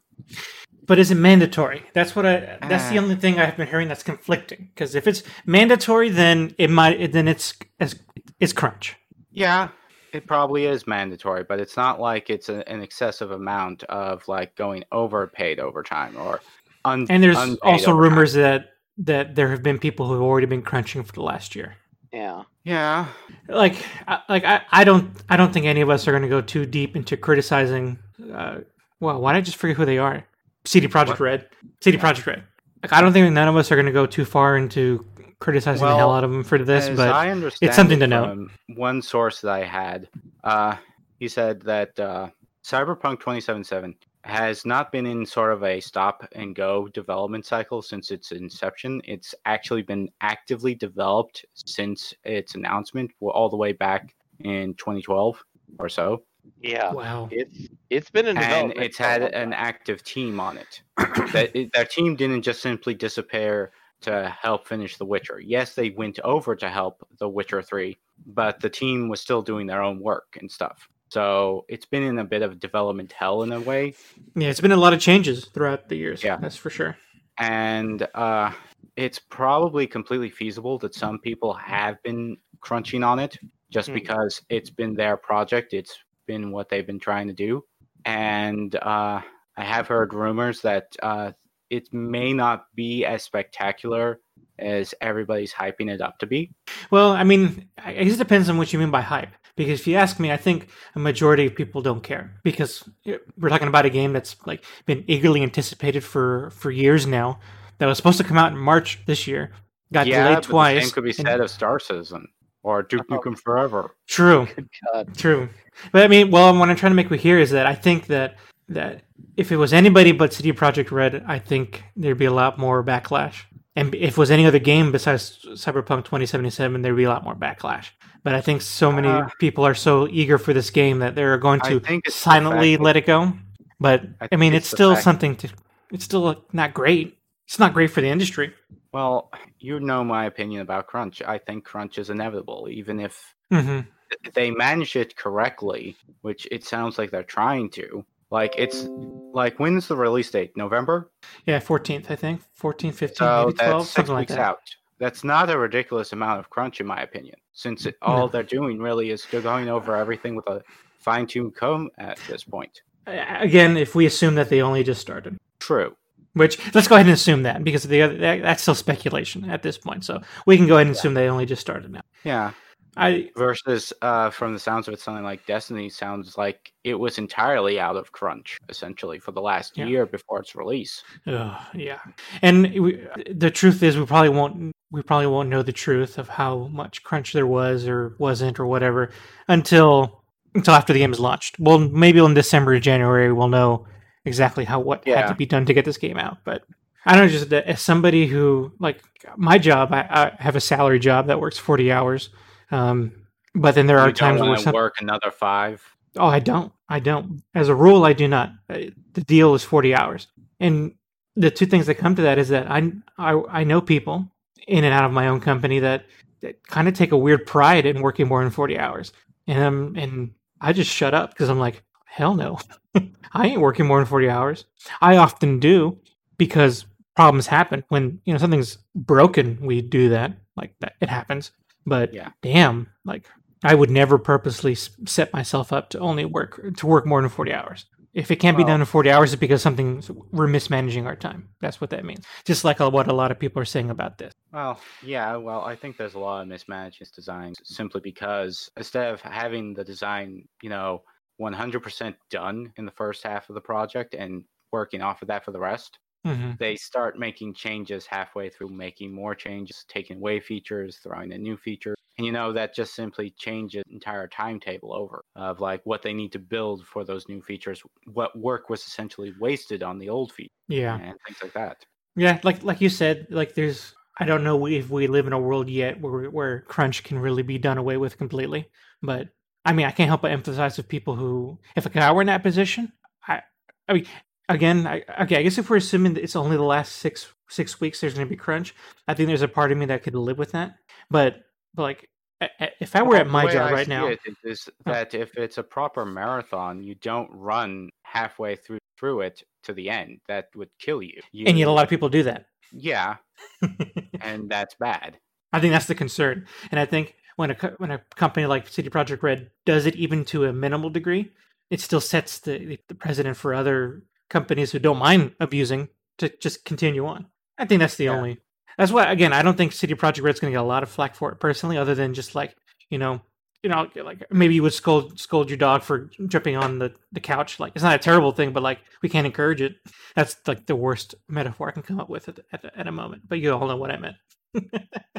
But is it mandatory? That's what I. That's the Uh. only thing I've been hearing that's conflicting. Because if it's mandatory, then it might. Then it's as it's crunch. Yeah, it probably is mandatory, but it's not like it's a, an excessive amount of like going over paid overtime or un- And there's also overtime. rumors that that there have been people who have already been crunching for the last year. yeah Yeah, Like, like I, I don't, I don't think any of us are going to go too deep into criticizing. Uh, well, why did I just forget who they are? CD Projekt What? Red. CD Projekt Red. Like, I don't think none of us are going to go too far into criticizing the hell out of them for this, but I understand something to note. One source that I had, uh, he said that uh, Cyberpunk 2077 has not been in sort of a stop and go development cycle since its inception. It's actually been actively developed since its announcement, all the way back in 2012 or so. Yeah wow. it's it's been in and it's had an active team on it. that it, that team didn't just simply disappear to help finish The Witcher. Yes, they went over to help The Witcher Three, but the team was still doing their own work and stuff. So it's been in a bit of development hell in a way, Yeah, it's been a lot of changes throughout the years. Yeah. that's for sure. and uh, it's probably completely feasible that some people have been crunching on it just Hmm. because it's been their project. It's been what they've been trying to do, and uh, I have heard rumors that uh, it may not be as spectacular as everybody's hyping it up to be. Well, I mean, I guess it depends on what you mean by hype. Because if you ask me, I think a majority of people don't care because we're talking about a game that's like been eagerly anticipated for for years now. That was supposed to come out in March this year, got yeah, delayed twice. the same could be and- said of Star Citizen or Duke Oh. Nukem Forever. True, God. true. But I mean, well, what I'm trying to make with here is that I think that that if it was anybody but CD Projekt Red, I think there'd be a lot more backlash. And if it was any other game besides Cyberpunk 2077, there'd be a lot more backlash. But I think so many Uh, people are so eager for this game that they're going to think silently fact that- let it go. But I I, mean, it's it's still something to. It's still not great. It's not great for the industry. Well, you know my opinion about crunch. I think crunch is inevitable, even if hmm they manage it correctly, which it sounds like they're trying to. Like it's like when's the release date? November. Yeah, 14th, I think. 14, 15, So maybe 12, that's six something like weeks that. out. That's not a ridiculous amount of crunch, in my opinion. Since it, all No. they're doing really is they're going over everything with a fine-tuned comb at this point. again, if we assume that they only just started, True. Which let's go ahead and assume that because the other that, that's still speculation at this point. So we can go ahead and assume they only just started now. Yeah. I Versus, uh, from the sounds of it, something like Destiny sounds like it was entirely out of crunch, essentially, for the last Yeah. year before its release. Ugh, yeah, and we, the truth is, we probably won't. We probably won't know the truth of how much crunch there was or wasn't or whatever until until after the game is launched. Well, maybe in December or January we'll know exactly how what had to be done to get this game out. But I don't know, just as somebody who like my job, I, I have a salary job that works forty hours. Um, but then there are you times don't where some, work another five. Oh, I don't. I don't. As a rule, I do not. Uh, The deal is 40 hours. And the two things that come to that is that I I, I know people in and out of my own company that, that kind of take a weird pride in working more than 40 hours. And um, and I just shut up because I'm like, hell no. I ain't working more than 40 hours. I often do because problems happen when, you know, something's broken, we do that. Like that it happens. But Yeah. damn, like I would never purposely set myself up to only work to work more than 40 hours. If it can't be done in 40 hours, it's because something we're mismanaging our time. That's what that means. Just like what a lot of people are saying about this. Well, yeah, well, I think there's a lot of mismanaged designs simply because instead of having the design, you know, 100% done in the first half of the project and working off of that for the rest, hmm they start making changes halfway through, making more changes, taking away features, throwing in new features. And you know, that just simply changes the entire timetable over of like what they need to build for those new features, what work was essentially wasted on the old feature Yeah. and things like that. Yeah, like like you said, like there's I don't know if we live in a world yet where where crunch can really be done away with completely. But I mean, I can't help but emphasize with people who, if I were in that position, I, I mean, again, I, okay, I guess if we're assuming that it's only the last six six weeks, there's going to be crunch. I think there's a part of me that could live with that. But but like, if I were Well, at my job I right now, it is oh. that if it's a proper marathon, you don't run halfway through through it to the end. That would kill you. you and yet a lot of people do that. yeah, and that's bad. I think that's the concern, and I think when a when a company like CD Projekt Red does it even to a minimal degree, it still sets the the precedent for other companies who don't mind abusing to just continue on. I think that's the Yeah. only. That's why again I don't think CD Projekt Red's going to get a lot of flack for it personally, other than just like you know. You know, like maybe you would scold scold your dog for jumping on the, the couch. Like it's not a terrible thing, but like we can't encourage it. That's like the worst metaphor I can come up with at, at, at a moment. But you all know what I meant.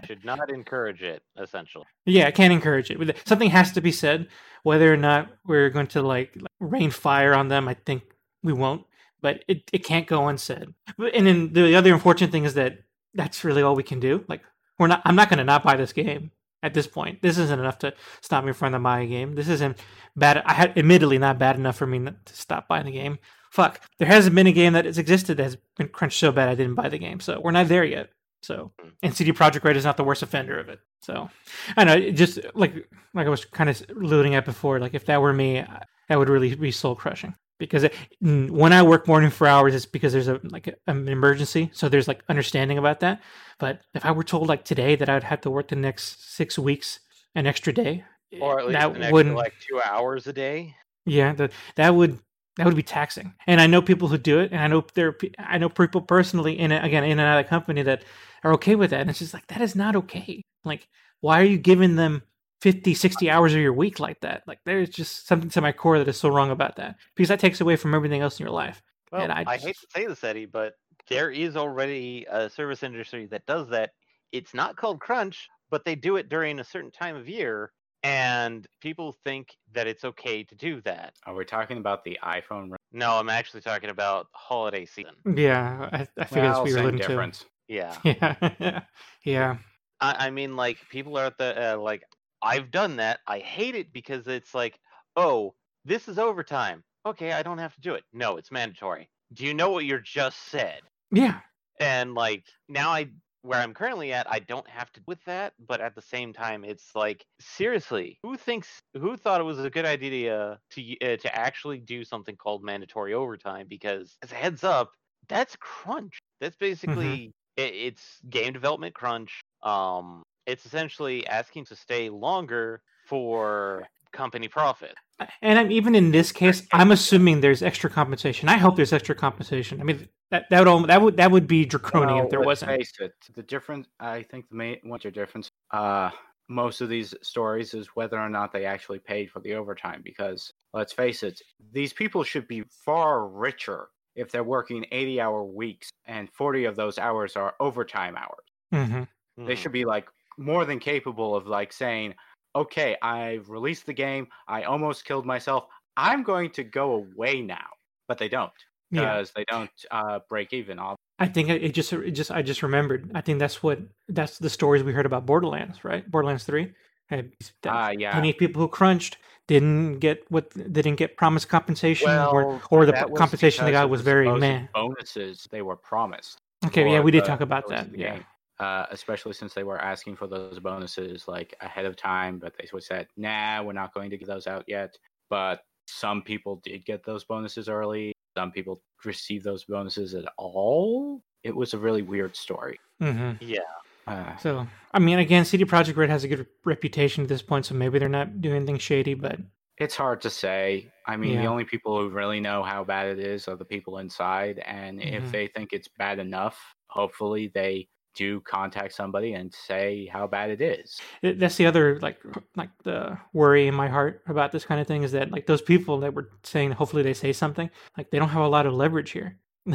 Should not encourage it, essentially. Yeah, I can't encourage it. Something has to be said. Whether or not we're going to like rain fire on them, I think we won't. But it, it can't go unsaid. And then the other unfortunate thing is that that's really all we can do. Like we're not. I'm not going to not buy this game at this point. This isn't enough to stop me from buying a game. This isn't bad. I had admittedly not bad enough for me to stop buying the game. Fuck, there hasn't been a game that has existed that has been crunched so bad I didn't buy the game. So we're not there yet. So hmm. and CD Projekt Red is not the worst offender of it. So I know, it just like like I was kind of alluding at before. Like if that were me, that would really be soul crushing. Because it, when I work more than four hours, it's because there's a like an emergency. So there's like understanding about that. But if I were told like today that I'd have to work the next six weeks an extra day, Or at least that extra, wouldn't like two hours a day. yeah, that that would that would be taxing. And I know people who do it, and I know there I know people personally in a, again in and out of the company that are okay with that. And it's just like that is not okay. Like, why are you giving them 50, 60 hours of your week like that? Like, there's just something to my core that is so wrong about that because that takes away from everything else in your life. Well, And I, I hate to say this, Eddie, but there is already a service industry that does that. It's not called crunch, but they do it during a certain time of year, and people think that it's okay to do that. Are we talking about the iPhone? No, I'm actually talking about holiday season. Yeah, I, I figured Well, that's what you were same alluding difference. To. Yeah, yeah, I, I mean, like people are at the uh, like I've done that. I hate it because it's like, oh, this is overtime. Okay, I don't have to do it. No, it's mandatory. Do you know what you just said? yeah. and like now i where i'm currently at i don't have to with that but at the same time it's like seriously who thinks who thought it was a good idea to uh, to actually do something called mandatory overtime because as a heads up that's crunch that's basically i it's game development crunch um it's essentially asking to stay longer for company profit. And I'm, even in this case, I'm assuming there's extra compensation. I hope there's extra compensation. I mean, that that would al- that would that would be draconian Well, if there let's wasn't. Face it, the difference. I think the main what's your difference? Uh, most of these stories is whether or not they actually paid for the overtime. Because let's face it, these people should be far richer if they're working 80 hour weeks and 40 of those hours are overtime hours. Mm-hmm. Mm-hmm. They should be like more than capable of like saying, okay, I've released the game. I almost killed myself. I'm going to go away now. But they don't because yeah. they don't uh, break even. All I think it just, it just, I just remembered. I think that's what, that's the stories we heard about Borderlands, right? Borderlands 3. Ah, uh, yeah. Plenty of people who crunched didn't get what they didn't get promised compensation, well, or, or the compensation they got was very man Bonuses they were promised. Okay, yeah, we did talk about that. Yeah. Uh, especially since they were asking for those bonuses like ahead of time, but they said, "Nah, we're not going to get those out yet." But some people did get those bonuses early. Some people received those bonuses at all. It was a really weird story. Mm-hmm. Yeah, uh, So, I mean, again, CD Projekt Red has a good reputation at this point, so maybe they're not doing anything shady. But it's hard to say. I mean, the only people who really know how bad it is are the people inside, and Mhm. if they think it's bad enough, hopefully they do contact somebody and say how bad it is. that's the other like like the worry in my heart about this kind of thing is that like those people that were saying hopefully they say something like they don't have a lot of leverage here.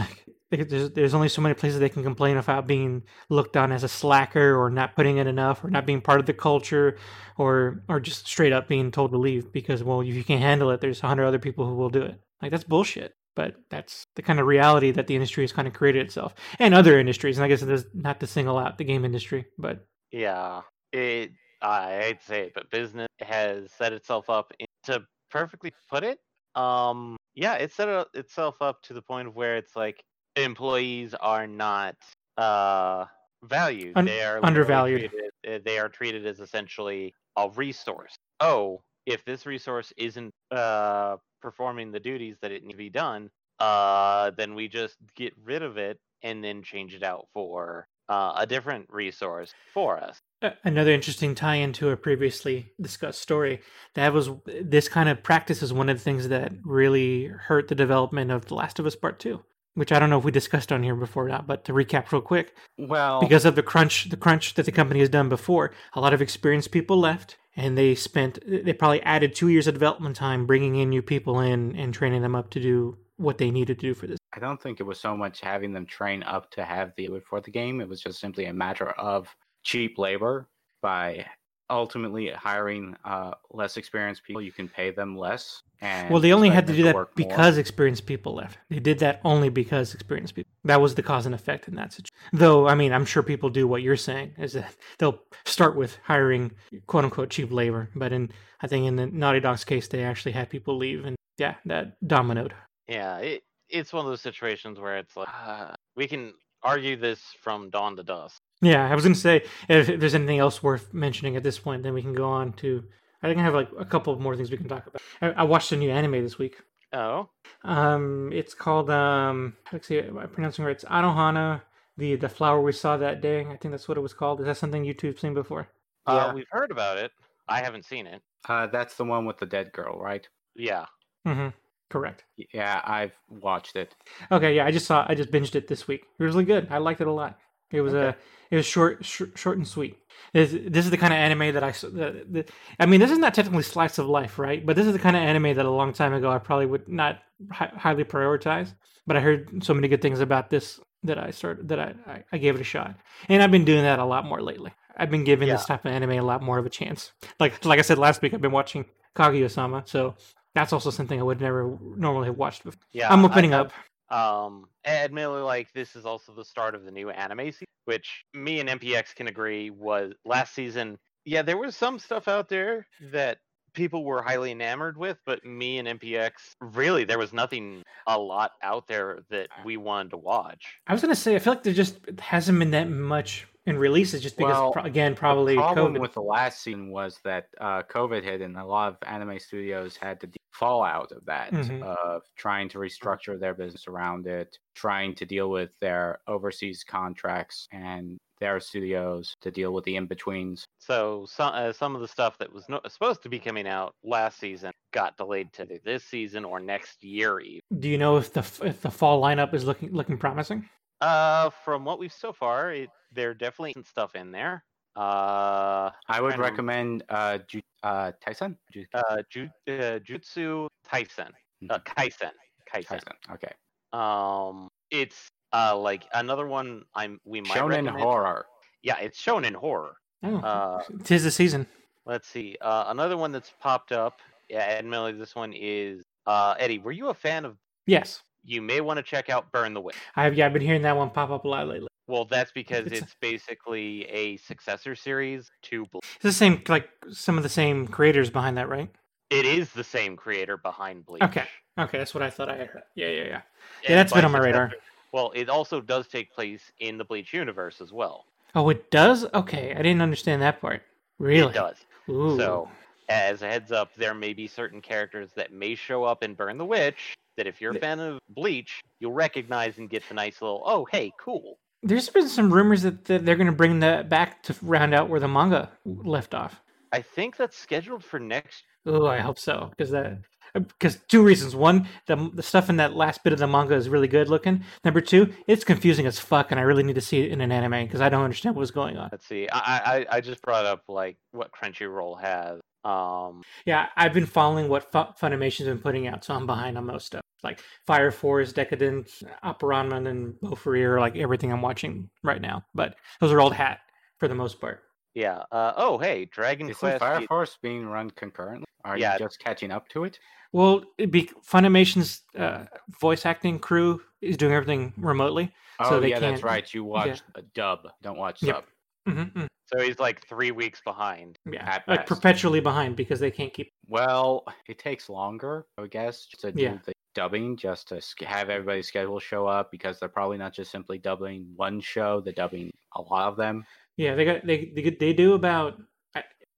Like there's there's only so many places they can complain about being looked on as a slacker or not putting in enough or not being part of the culture or or just straight up being told to leave because well if you can't handle it there's a hundred other people who will do it. Like that's bullshit. But that's the kind of reality that the industry has kind of created itself, and other industries. And I guess it is not to single out the game industry, but Yeah, it. I hate to say it, but business has set itself up in- to perfectly put it. Um, yeah, it set it- itself up to the point of where it's like employees are not uh valued. Un- they are undervalued. Treated, uh, they are treated as essentially a resource. Oh, if this resource isn't uh performing the duties that it needs to be done, uh, then we just get rid of it and then change it out for uh, a different resource for us. Another interesting tie into a previously discussed story that was this kind of practice is one of the things that really hurt the development of the last of us part 2 which i don't know if we discussed on here before or not but to recap real quick Well, because of the crunch the crunch that the company has done before a lot of experienced people left and they spent they probably added two years of development time bringing in new people in and training them up to do what they needed to do for this I don't think it was so much having them train up to have the for the game. It was just simply a matter of cheap labor by ultimately hiring uh, less experienced people. You can pay them less. And Well, they only had to them do that work more. because experienced people left. They did that only because experienced people. That was the cause and effect in that situation. Though, I mean, I'm sure people do what you're saying is that they'll start with hiring quote unquote cheap labor. But in, I think in the Naughty Dog's case, they actually had people leave, and yeah, that dominoed. Yeah, it, it's one of those situations where it's like uh, we can argue this from dawn to dusk. Yeah, I was going to say if, if there's anything else worth mentioning at this point, then we can go on to. I think I have like a couple more things we can talk about. I, I watched a new anime this week. Oh, Um, it's called um. Let's see, am I pronouncing it right? It's Anohana, the the flower we saw that day. I think that's what it was called. Is that something YouTube's seen before? uh, Yeah. we've heard about it. I haven't seen it. Uh, that's the one with the dead girl, right? Yeah. Mm-hmm. Correct. Yeah, I've watched it. Okay, yeah, I just saw. I just binged it this week. It was really good. I liked it a lot. It was a. Uh, it was short, sh- short and sweet. This, this is the kind of anime that I. The, the, I mean, this is not technically slice of life, right? But this is the kind of anime that a long time ago I probably would not hi- highly prioritize. But I heard so many good things about this that I started that I, I, I gave it a shot, and I've been doing that a lot more lately. I've been giving this type of anime a lot more of a chance. Like like I said last week, I've been watching Kaguya-sama, so that's also something I would never normally have watched before. Yeah. I'm opening I- up. Um, admittedly, like this is also the start of the new anime season, which me and MPX can agree was last season. Yeah, there was some stuff out there that people were highly enamored with, but me and MPX really there was nothing a lot out there that we wanted to watch. I was gonna say I feel like there just hasn't been that much in releases just because Well, pro- again probably the problem COVID. with the last season was that uh, COVID hit, and a lot of anime studios had to de- fall out of that Mhm. of trying to restructure their business around it, trying to deal with their overseas contracts and their studios to deal with the in betweens. So some uh, some of the stuff that was no, supposed to be coming out last season got delayed to this season or next year. Even. Do you know if the f- if the fall lineup is looking looking promising? Uh, from what we've so far, it, there definitely some stuff in there. Uh, I would Kind recommend uh, Ju- uh, Tyson. Ju- uh, Ju- uh Jutsu Tyson, uh, Mhm. Kaisen, Kaisen. Tyson. Okay. Um, it's uh like another one I'm we might Shonen in horror. Yeah, it's shown in horror. Oh, Uh, tis the season. Let's see. Uh, another one that's popped up. Yeah, admittedly, this one is uh, Eddie. Were you a fan of? Yes, You may want to check out Burn the Witch. I've yeah I've been hearing that one pop up a lot lately. Well, that's because It's it's basically a successor series to. Bleach. It's the same like some of the same creators behind that, right? It is the same creator behind Bleach. Okay. Okay, that's what I thought I had. heard. Yeah, yeah, yeah. Yeah, that's been on my radar. Well, it also does take place in the Bleach universe as well. Oh, it does. Okay, I didn't understand that part. Really? It does. Ooh. So, as a heads up, there may be certain characters that may show up in Burn the Witch that if you're a fan of Bleach, you'll recognize and get the nice little, oh, hey, cool. There's been some rumors that, that they're going to bring that back to round out where the manga left off. I think that's scheduled for next. Oh, I hope so because that uh, because two reasons. One, the the stuff in that last bit of the manga is really good looking. Number two, it's confusing as fuck, and I really need to see it in an anime because I don't understand what's going on. Let's see. I, I I just brought up like what Crunchyroll has. Um, Yeah, I've been following what Fu- Funimation's been putting out, so I'm behind on most stuff. Like Fire Force, Deca-Dence, Appare-Ranman, and Bofuri are like everything I'm watching right now. But those are old hat for the most part. yeah. Uh, oh, hey, Dragon Isn't Quest. Fire it- Force being run concurrently? Are Yeah. you just catching up to it? Well, it'd be Funimation's uh, voice acting crew is doing everything remotely. Oh, So they yeah, that's can't- right. You watch a dub, don't watch Yep. sub. Mm-hmm, so he's like three weeks behind. Yeah, like perpetually behind because they can't keep. Well, it takes longer, I guess, to do Yeah. the dubbing, just to have everybody's schedule show up because they're probably not just simply dubbing one show; they're dubbing a lot of them. Yeah, they got they they, they do about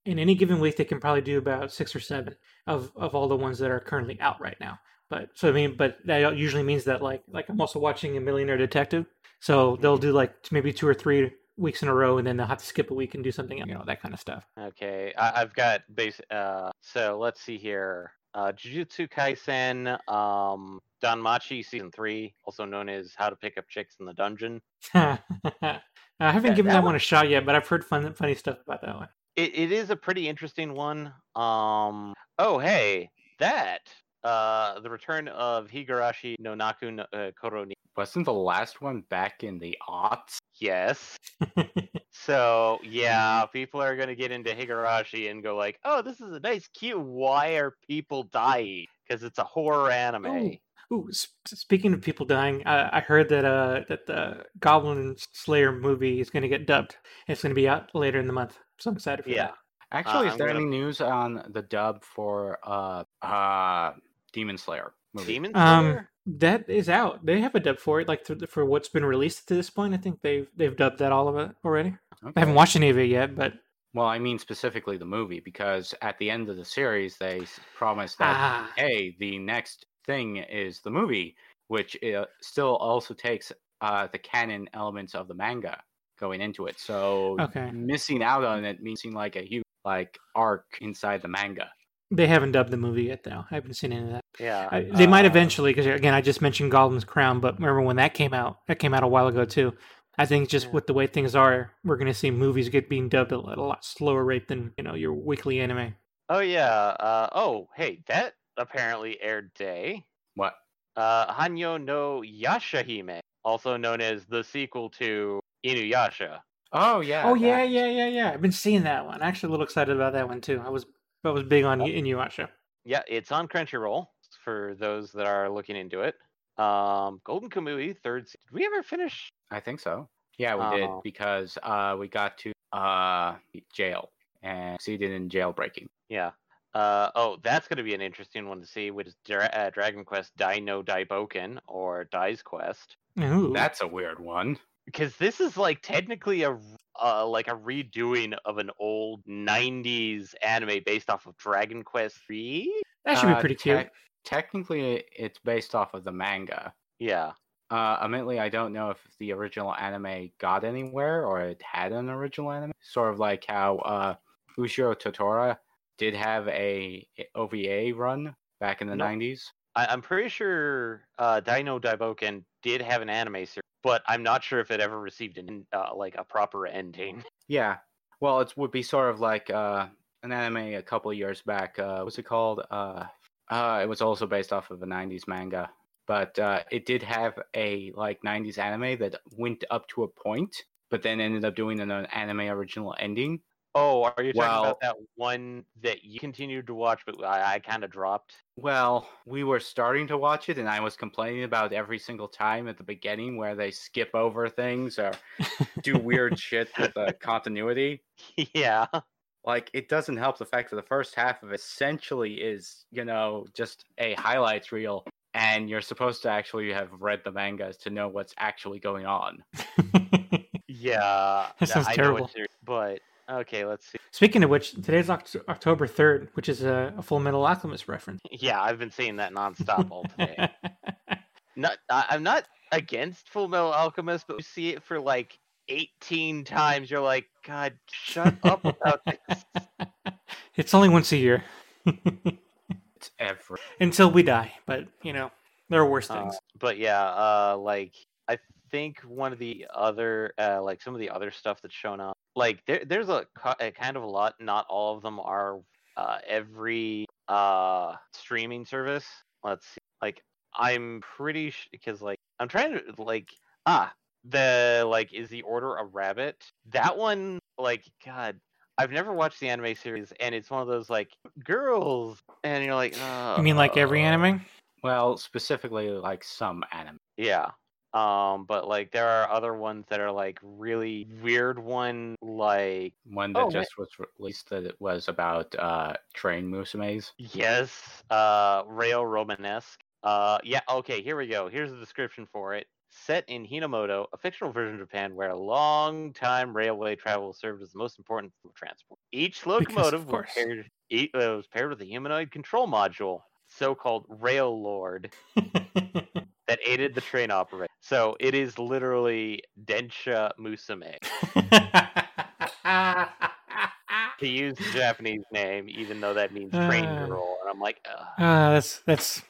in any given week they can probably do about six or seven of of all the ones that are currently out right now. But so I mean, but that usually means that like like I'm also watching a Millionaire Detective, so they'll do like maybe two or three weeks in a row, and then they'll have to skip a week and do something, you know, that kind of stuff. Okay, I, I've got base. Uh, so let's see here. Uh, Jujutsu Kaisen, um, Danmachi season three, also known as How to Pick Up Chicks in the Dungeon. I haven't Yeah, given that that one a shot yet, but I've heard fun funny stuff about that one. It, it is a pretty interesting one. Um, oh hey, that uh, the return of Higurashi no Naku no, uh, Koroni. Wasn't the last one back in the aughts? Yes. So yeah, people are gonna get into Higurashi and go like, "Oh, this is a nice, cute. Why are people dying? Because it's a horror anime." Ooh. Ooh, s- speaking of people dying, I, I heard that uh that the Goblin Slayer movie is going to get dubbed. It's going to be out later in the month, so I'm excited for Yeah. that. Actually, Uh, is there I'm gonna- any news on the dub for uh uh Demon Slayer movie? Demon Um, Slayer? That is out. They have a dub for it, like th- for what's been released to this point. I think they've they've dubbed that all of it already. I haven't watched any of it yet, but Well, I mean specifically the movie because at the end of the series they promised that ah, hey, the next thing is the movie, which uh, still also takes uh, the canon elements of the manga going into it. So Okay. missing out on it means like a huge like arc inside the manga. They haven't dubbed the movie yet, though. I haven't seen any of that. Yeah. I, they might uh, eventually, because again, I just mentioned Goblin's Crown, but remember when that came out? That came out a while ago too. I think just Yeah. with the way things are, we're going to see movies get being dubbed at a lot slower rate than you know your weekly anime. Oh yeah. Uh, oh hey, that apparently aired today. What? Uh, Hanyo no Yashahime, also known as the sequel to Inuyasha. Oh yeah. oh yeah, that. yeah, yeah, yeah. I've been seeing that one. I'm Actually, a little excited about that one too. I was I was big on Inuyasha. Yeah, it's on Crunchyroll for those that are looking into it. Um, Golden Kamui third. se- Did we ever finish? I think so. Yeah, we did Oh. because uh, we got to uh, jail and succeeded in jailbreaking. Yeah. Uh, oh, that's going to be an interesting one to see, which is Dra- uh, Dragon Quest Dai no Daiboken or Dai's Quest. Ooh. That's a weird one. Because this is like technically a uh, like a redoing of an old '90s anime based off of Dragon Quest Three. That should be Uh, pretty cute. technically, it's based off of the manga. Yeah, Uh, admittedly, I don't know if the original anime got anywhere or it had an original anime. Sort of like how uh, Ushio to Tora did have a OVA run back in the No. 90s. I, I'm pretty sure uh, Dai no Daiboken did have an anime series, but I'm not sure if it ever received an uh, like a proper ending. Yeah. Well, it would be sort of like uh, an anime a couple years back. Uh, what's it called? Uh, uh, it was also based off of a 90s manga. But uh, it did have a like 90s anime that went up to a point, but then ended up doing an anime original ending. Oh, are you talking Well- about that one that you continued to watch, but I, I kind of dropped? Well, we were starting to watch it, and I was complaining about every single time at the beginning where they skip over things or do weird shit with the continuity. yeah, Like, it doesn't help the fact that the first half of it essentially is, you know, just a highlights reel, and you're supposed to actually have read the mangas to know what's actually going on. yeah. That sounds I terrible. but okay, let's see. Speaking of which, today's Oct- October 3rd, which is a, a Fullmetal Alchemist reference. Yeah, I've been saying that nonstop all today. not, I, I'm not against Fullmetal Alchemist, but you see it for like 18 times. You're like, God, shut up about this. it's only once a year It's every. until we die, but you know, there are worse Uh, things. but yeah, uh, like I think one of the other, uh, like some of the other stuff that's shown up, like there, there's a, a kind of a lot. Not all of them are uh, every uh, streaming service. Let's see. Like I'm pretty because like I'm trying to like ah the like is the Order a Rabbit? That one like God. I've never watched the anime series, and it's one of those like girls, and you're like, uh, you mean like every anime? Well, specifically, like some anime. Yeah. Um, but like there are other ones that are like really weird one like One that Oh, wait. just was released that it was about uh, train musumes. yes, uh Rail Romanesque. Uh yeah, okay, here we go. Here's the description for it. Set in Hinamoto, a fictional version of Japan where long-time railway travel served as the most important form of transport. Each locomotive was paired, uh, was paired with a humanoid control module, so-called Rail Lord, that aided the train operator. So it is literally Densha Musume. to use the Japanese name, even though that means train Uh. girl. And I'm like, Ugh. Ah, that's that's.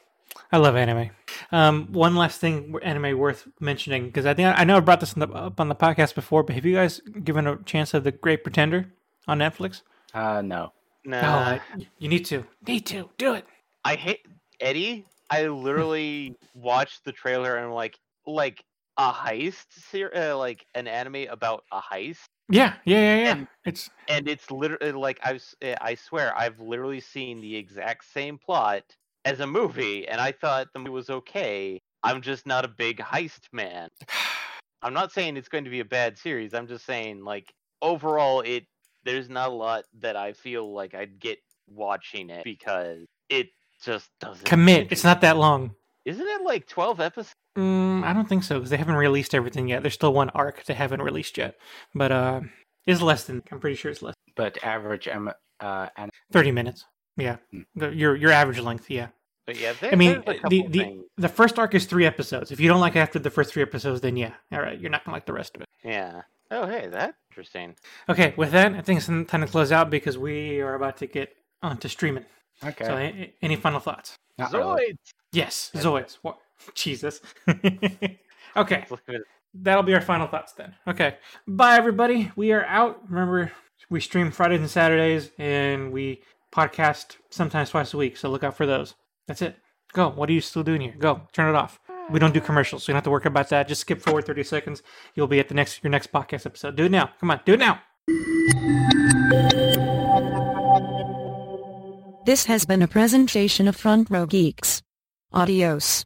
I love anime. Um, one last thing, anime worth mentioning because I think I know I brought this in the, up on the podcast before, but have you guys given a chance of the Great Pretender on Netflix? Uh, no. nah. Oh, you need to, need to do it. I hate Eddie. I literally watched the trailer and I'm like, like a heist, ser- uh, like an anime about a heist, Yeah, yeah, yeah, yeah. And- it's and it's literally like I, was- uh, I swear I've literally seen the exact same plot as a movie, and I thought the movie was okay. I'm just not a big heist man. I'm not saying it's going to be a bad series. I'm just saying like overall it there's not a lot that I feel like I'd get watching it because it just doesn't commit. It's not that long. Isn't it like 12 episodes? Mm, I don't think so because they haven't released everything yet. There's still one arc they haven't released yet, but uh, it's less than. I'm pretty sure it's less. But average M- uh, an- Thirty minutes. Yeah, Hmm. your your average length. Yeah. But yeah, there, I mean, there's a the the, things. the first arc is three episodes. If you don't like after the first three episodes, then yeah, all right, you're not gonna like the rest of it. Yeah. Oh, hey, that's interesting. Okay, with that, I think it's time to close out because we are about to get onto streaming. Okay. So, a- any final thoughts? Not really. Zoids! Yes, Zoids. What? Jesus. okay, Look at it. that'll be our final thoughts then. Okay, bye everybody. We are out. Remember, we stream Fridays and Saturdays, and we podcast sometimes twice a week. So look out for those. That's it. Go. What are you still doing here? Go. Turn it off. We don't do commercials, so you don't have to worry about that. Just skip forward 30 seconds. You'll be at the next your next podcast episode. Do it now. Come on, do it now. This has been a presentation of Front Row Geeks. Adios.